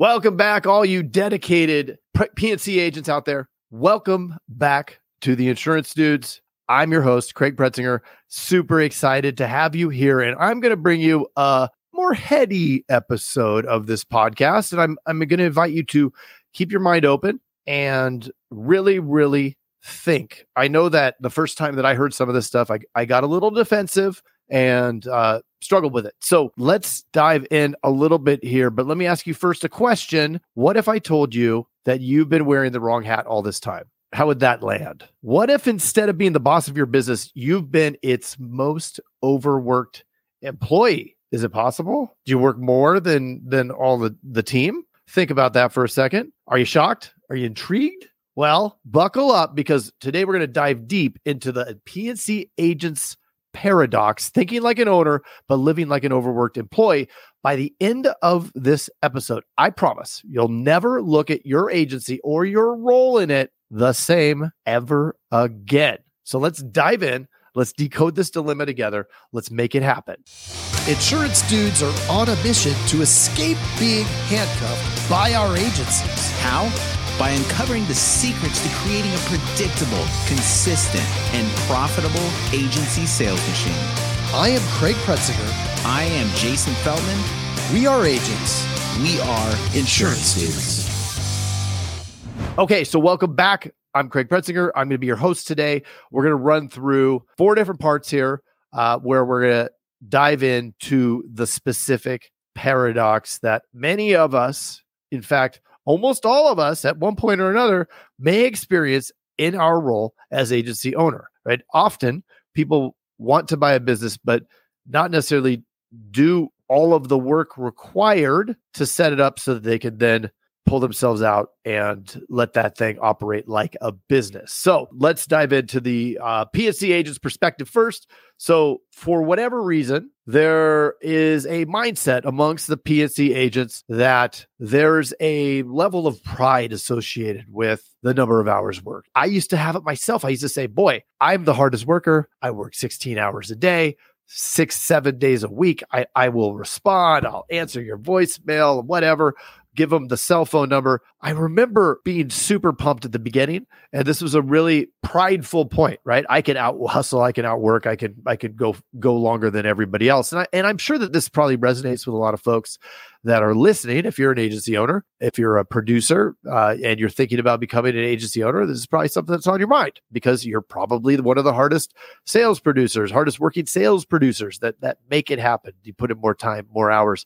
Welcome back, all you dedicated P&C agents out there. Welcome back to the Insurance Dudes. I'm your host, Craig Pretzinger. Super excited to have you here. And I'm going to bring you a more heady episode of this podcast. And I'm, I'm going to invite you to keep your mind open and really, really think. I know that the first time that I heard some of this stuff, I, I got a little defensive and uh, struggled with it. So let's dive in a little bit here. But let me ask you first a question. What if I told you that you've been wearing the wrong hat all this time? How would that land? What if instead of being the boss of your business, you've been its most overworked employee? Is it possible? Do you work more than than all the, the team? Think about that for a second. Are you shocked? Are you intrigued? Well, buckle up because today we're going to dive deep into the P&C agents paradox, thinking like an owner, but living like an overworked employee. By the end of this episode, I promise you'll never look at your agency or your role in it the same ever again. So let's dive in. Let's decode this dilemma together. Let's make it happen. Insurance dudes are on a mission to escape being handcuffed by our agencies. How? By uncovering the secrets to creating a predictable, consistent, and profitable agency sales machine. I am Craig Pretzinger. I am Jason Feldman. We are agents. We are insurance dudes. Okay, so welcome back. I'm Craig Pretzinger. I'm going to be your host today. We're going to run through four different parts here uh, where we're going to dive into the specific paradox that many of us, in fact, almost all of us at one point or another may experience in our role as agency owner, right? Often people want to buy a business, but not necessarily do all of the work required to set it up so that they can then pull themselves out and let that thing operate like a business. So let's dive into the uh, P&C agent's perspective first. So, for whatever reason, there is a mindset amongst the P&C agents that there's a level of pride associated with the number of hours worked. I used to have it myself. I used to say, Boy, I'm the hardest worker. I work 16 hours a day six, seven days a week. I, I will respond. I'll answer your voicemail, whatever give them the cell phone number. I remember being super pumped at the beginning, and this was a really prideful point, right? I can out hustle, I can outwork, I can I can go go longer than everybody else, and I and I'm sure that this probably resonates with a lot of folks that are listening. If you're an agency owner, if you're a producer, uh, and you're thinking about becoming an agency owner, this is probably something that's on your mind because you're probably one of the hardest sales producers, hardest working sales producers that that make it happen. You put in more time, more hours.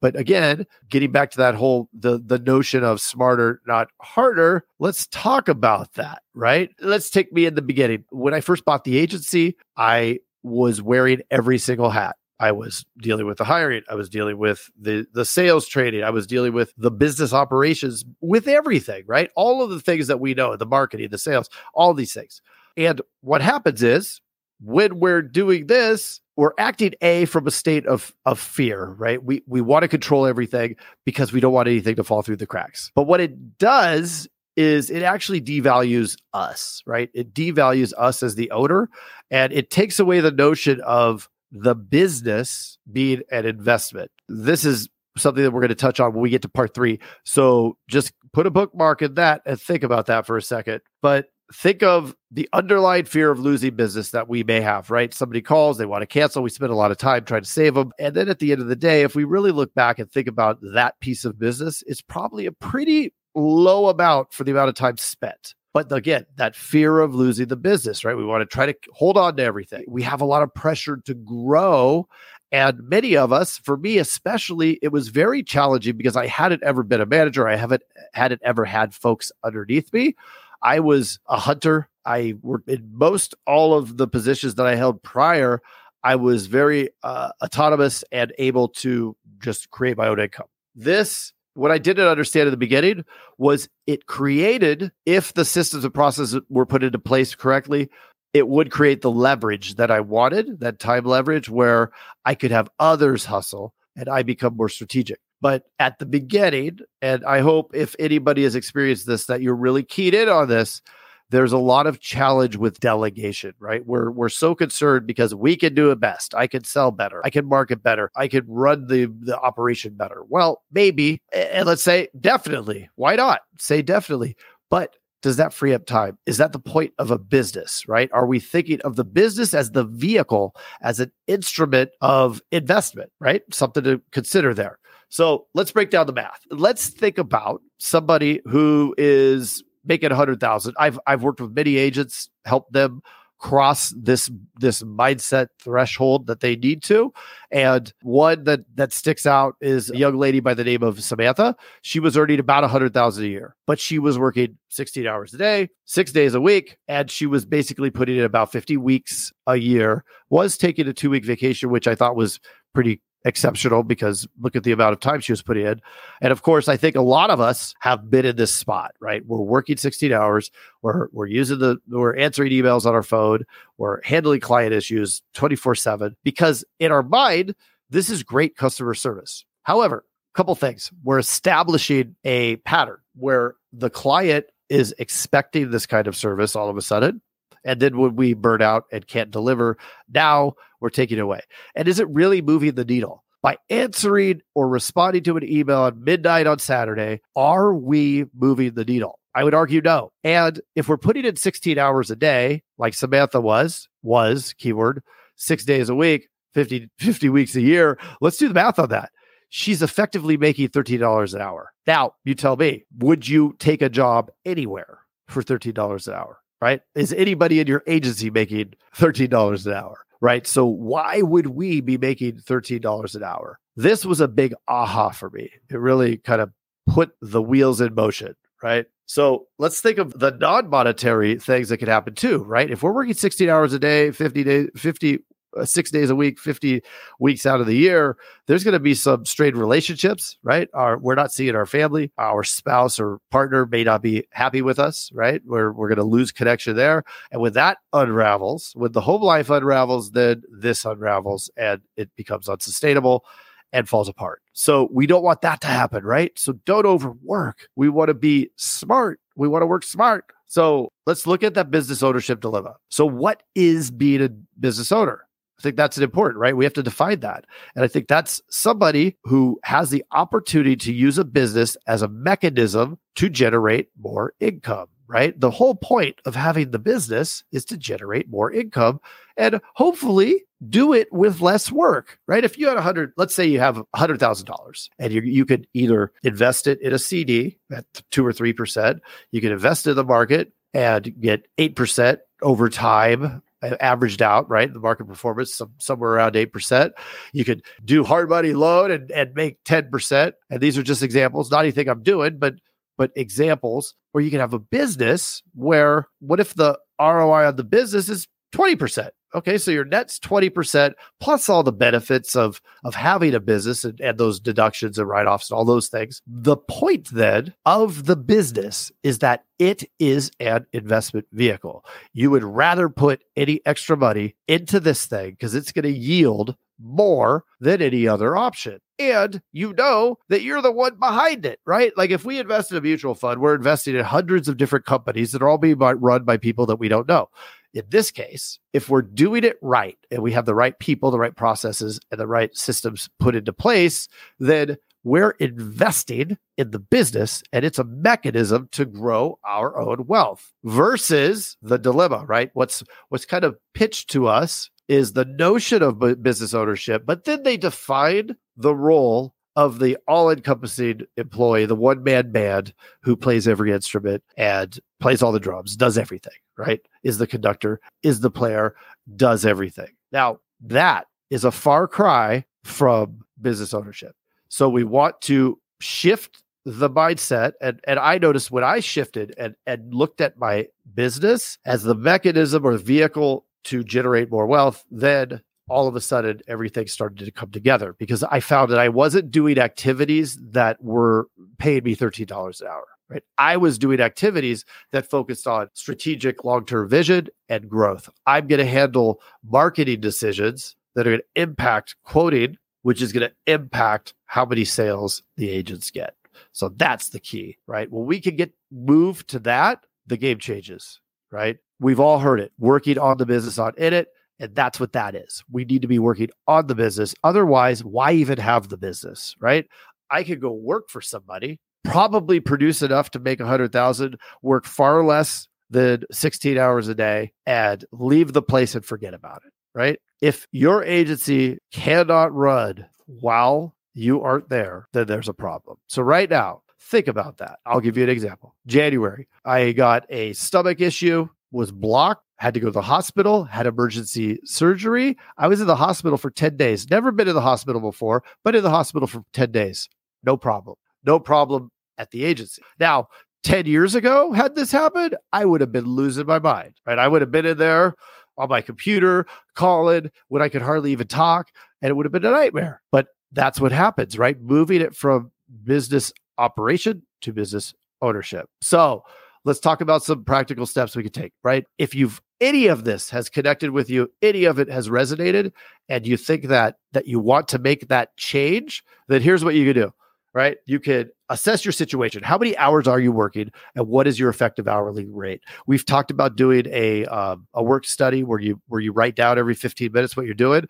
But again, getting back to that whole the the notion of smarter, not harder, let's talk about that, right? Let's take me in the beginning. When I first bought the agency, I was wearing every single hat. I was dealing with the hiring, I was dealing with the the sales training, I was dealing with the business operations, with everything, right? All of the things that we know, the marketing, the sales, all these things. And what happens is when we're doing this, we're acting a from a state of of fear right? We we want to control everything because we don't want anything to fall through the cracks. But what it does is it actually devalues us right? It devalues us as the owner and it takes away the notion of the business being an investment. This is something that we're going to touch on when we get to part three so just put a bookmark in that and think about that for a second. But think of the underlying fear of losing business that we may have, right? Somebody calls, they want to cancel. We spend a lot of time trying to save them. And then at the end of the day, if we really look back and think about that piece of business, it's probably a pretty low amount for the amount of time spent. But again, that fear of losing the business, right? We want to try to hold on to everything. We have a lot of pressure to grow. And many of us, for me especially, it was very challenging because I hadn't ever been a manager. I haven't hadn't ever had folks underneath me. I was a hunter. I worked in most all of the positions that I held prior. I was very uh, autonomous and able to just create my own income. This, what I didn't understand at the beginning, was it created, if the systems and processes were put into place correctly, it would create the leverage that I wanted, that time leverage where I could have others hustle and I become more strategic. But at the beginning, and I hope if anybody has experienced this, that you're really keyed in on this. there's a lot of challenge with delegation, right? We're we're so concerned because we can do it best. I can sell better. I can market better. I can run the the operation better. Well, maybe, and let's say definitely. Why not? Say definitely. But does that free up time? Is that the point of a business, right? Are we thinking of the business as the vehicle, as an instrument of investment, right? Something to consider there. So let's break down the math. Let's think about somebody who is making a hundred thousand. I've I've worked with many agents, helped them cross this this mindset threshold that they need to and one that that sticks out is a young lady by the name of samantha she was earning about a hundred thousand a year but she was working 16 hours a day six days a week and she was basically putting in about 50 weeks a year was taking a two week vacation which i thought was pretty exceptional because look at the amount of time she was putting in. And of course, I think a lot of us have been in this spot, right? We're working 16 hours, we're we're using the we're answering emails on our phone, we're handling client issues 24/7 because in our mind, this is great customer service. However, a couple things. We're establishing a pattern where the client is expecting this kind of service all of a sudden and then when we burn out and can't deliver, now we're taking away. And is it really moving the needle? By answering or responding to an email at midnight on Saturday, are we moving the needle? I would argue no. And if we're putting in 16 hours a day, like Samantha was, was keyword, six days a week, 50, 50 weeks a year, let's do the math on that. She's effectively making $13 an hour. Now, you tell me, would you take a job anywhere for $13 an hour? right? Is anybody in your agency making $13 an hour? Right. So why would we be making $13 an hour? This was a big aha for me. It really kind of put the wheels in motion. Right. So let's think of the non monetary things that could happen too. Right. If we're working 16 hours a day, 50 days, 50 uh, Uh, six days a week, 50 weeks out of the year, there's going to be some strained relationships, right? Our, we're not seeing our family, our spouse or partner may not be happy with us, right? We're, we're going to lose connection there. And when that unravels, when the home life unravels, then this unravels and it becomes unsustainable and falls apart. So we don't want that to happen, right? So don't overwork. We want to be smart. We want to work smart. So let's look at that business ownership dilemma. So, what is being a business owner? I think that's an important, right? We have to define that. And I think that's somebody who has the opportunity to use a business as a mechanism to generate more income, right? The whole point of having the business is to generate more income and hopefully do it with less work, right? If you had a hundred, let's say you have a hundred thousand dollars and you, you could either invest it in a CD at two or 3%, you could invest in the market and get 8% over time averaged out, right? The market performance some, somewhere around 8%. You could do hard money loan and, and make 10%. And these are just examples, not anything I'm doing, but but examples where you can have a business where what if the ROI on the business is 20%? Okay, so your net's 20% plus all the benefits of of having a business and, and those deductions and write-offs and all those things. The point then of the business is that it is an investment vehicle. You would rather put any extra money into this thing because it's going to yield more than any other option. And you know that you're the one behind it, right? Like if we invest in a mutual fund, we're investing in hundreds of different companies that are all being run by people that we don't know. In this case, if we're doing it right and we have the right people, the right processes, and the right systems put into place, then we're investing in the business and it's a mechanism to grow our own wealth versus the dilemma, right? What's what's kind of pitched to us is the notion of business ownership, but then they define the role of the all encompassing employee, the one man band who plays every instrument and plays all the drums, does everything, right? Is the conductor, is the player, does everything. Now, that is a far cry from business ownership. So we want to shift the mindset. And, and I noticed when I shifted and, and looked at my business as the mechanism or vehicle to generate more wealth, then all of a sudden everything started to come together because I found that I wasn't doing activities that were paying me $13 an hour. Right. I was doing activities that focused on strategic long term vision and growth. I'm going to handle marketing decisions that are going to impact quoting, which is going to impact how many sales the agents get. So that's the key, right? When we can get moved to that, the game changes right? We've all heard it working on the business, on it. And that's what that is. We need to be working on the business. Otherwise, why even have the business, right? I could go work for somebody, probably produce enough to make a hundred thousand, work far less than 16 hours a day and leave the place and forget about it, right? If your agency cannot run while you aren't there, then there's a problem. So right now, think about that. I'll give you an example. January, I got a stomach issue, was blocked had to go to the hospital, had emergency surgery. I was in the hospital for 10 days. Never been in the hospital before, but in the hospital for 10 days. No problem. No problem at the agency. Now, 10 years ago, had this happened, I would have been losing my mind, right? I would have been in there on my computer calling when I could hardly even talk, and it would have been a nightmare. But that's what happens, right? Moving it from business operation to business ownership. So, let's talk about some practical steps we could take, right? If you've any of this has connected with you, any of it has resonated, and you think that that you want to make that change, then here's what you could do, right? You could assess your situation. How many hours are you working, and what is your effective hourly rate? We've talked about doing a um, a work study where you where you write down every 15 minutes what you're doing.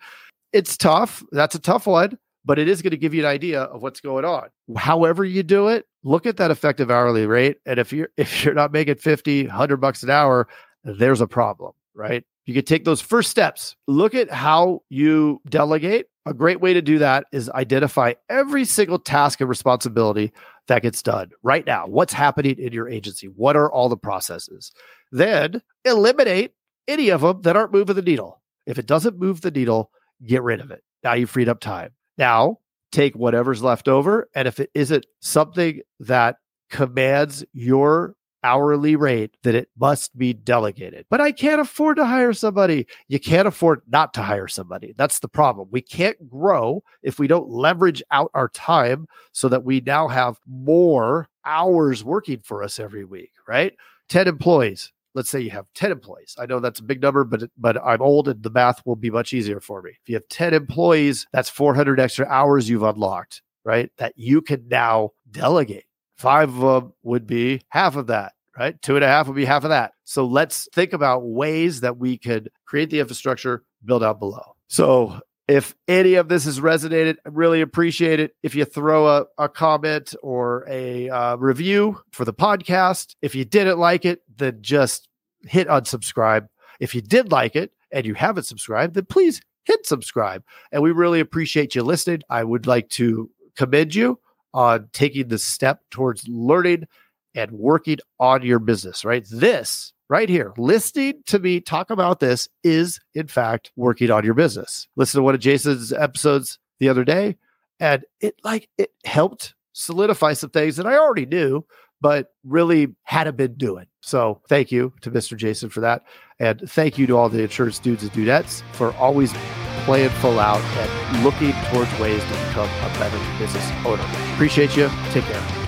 It's tough. That's a tough one but it is going to give you an idea of what's going on. However you do it, look at that effective hourly rate and if you're if you're not making 50, 100 bucks an hour, there's a problem, right? You can take those first steps. Look at how you delegate. A great way to do that is identify every single task and responsibility that gets done right now. What's happening in your agency? What are all the processes? Then eliminate any of them that aren't moving the needle. If it doesn't move the needle, get rid of it. Now you freed up time. Now take whatever's left over. And if it isn't something that commands your hourly rate, then it must be delegated. But I can't afford to hire somebody. You can't afford not to hire somebody. That's the problem. We can't grow if we don't leverage out our time so that we now have more hours working for us every week, right? 10 employees. Let's say you have 10 employees. I know that's a big number, but but I'm old and the math will be much easier for me. If you have 10 employees, that's 400 extra hours you've unlocked, right? That you can now delegate Five of them would be half of that, right? Two and a half would be half of that. So let's think about ways that we could create the infrastructure, build out below. So if any of this has resonated, I really appreciate it. If you throw a, a comment or a uh, review for the podcast, if you didn't like it, then just hit unsubscribe. If you did like it and you haven't subscribed, then please hit subscribe. And we really appreciate you listening. I would like to commend you on taking the step towards learning and working on your business, right? This right here, listening to me talk about this is, in fact, working on your business. Listen to one of Jason's episodes the other day, and it like it helped solidify some things that I already knew, but really hadn't been doing. So thank you to Mr. Jason for that. And thank you to all the insurance dudes and dudettes for always playing full out and looking towards ways to become a better business owner. Appreciate you. Take care.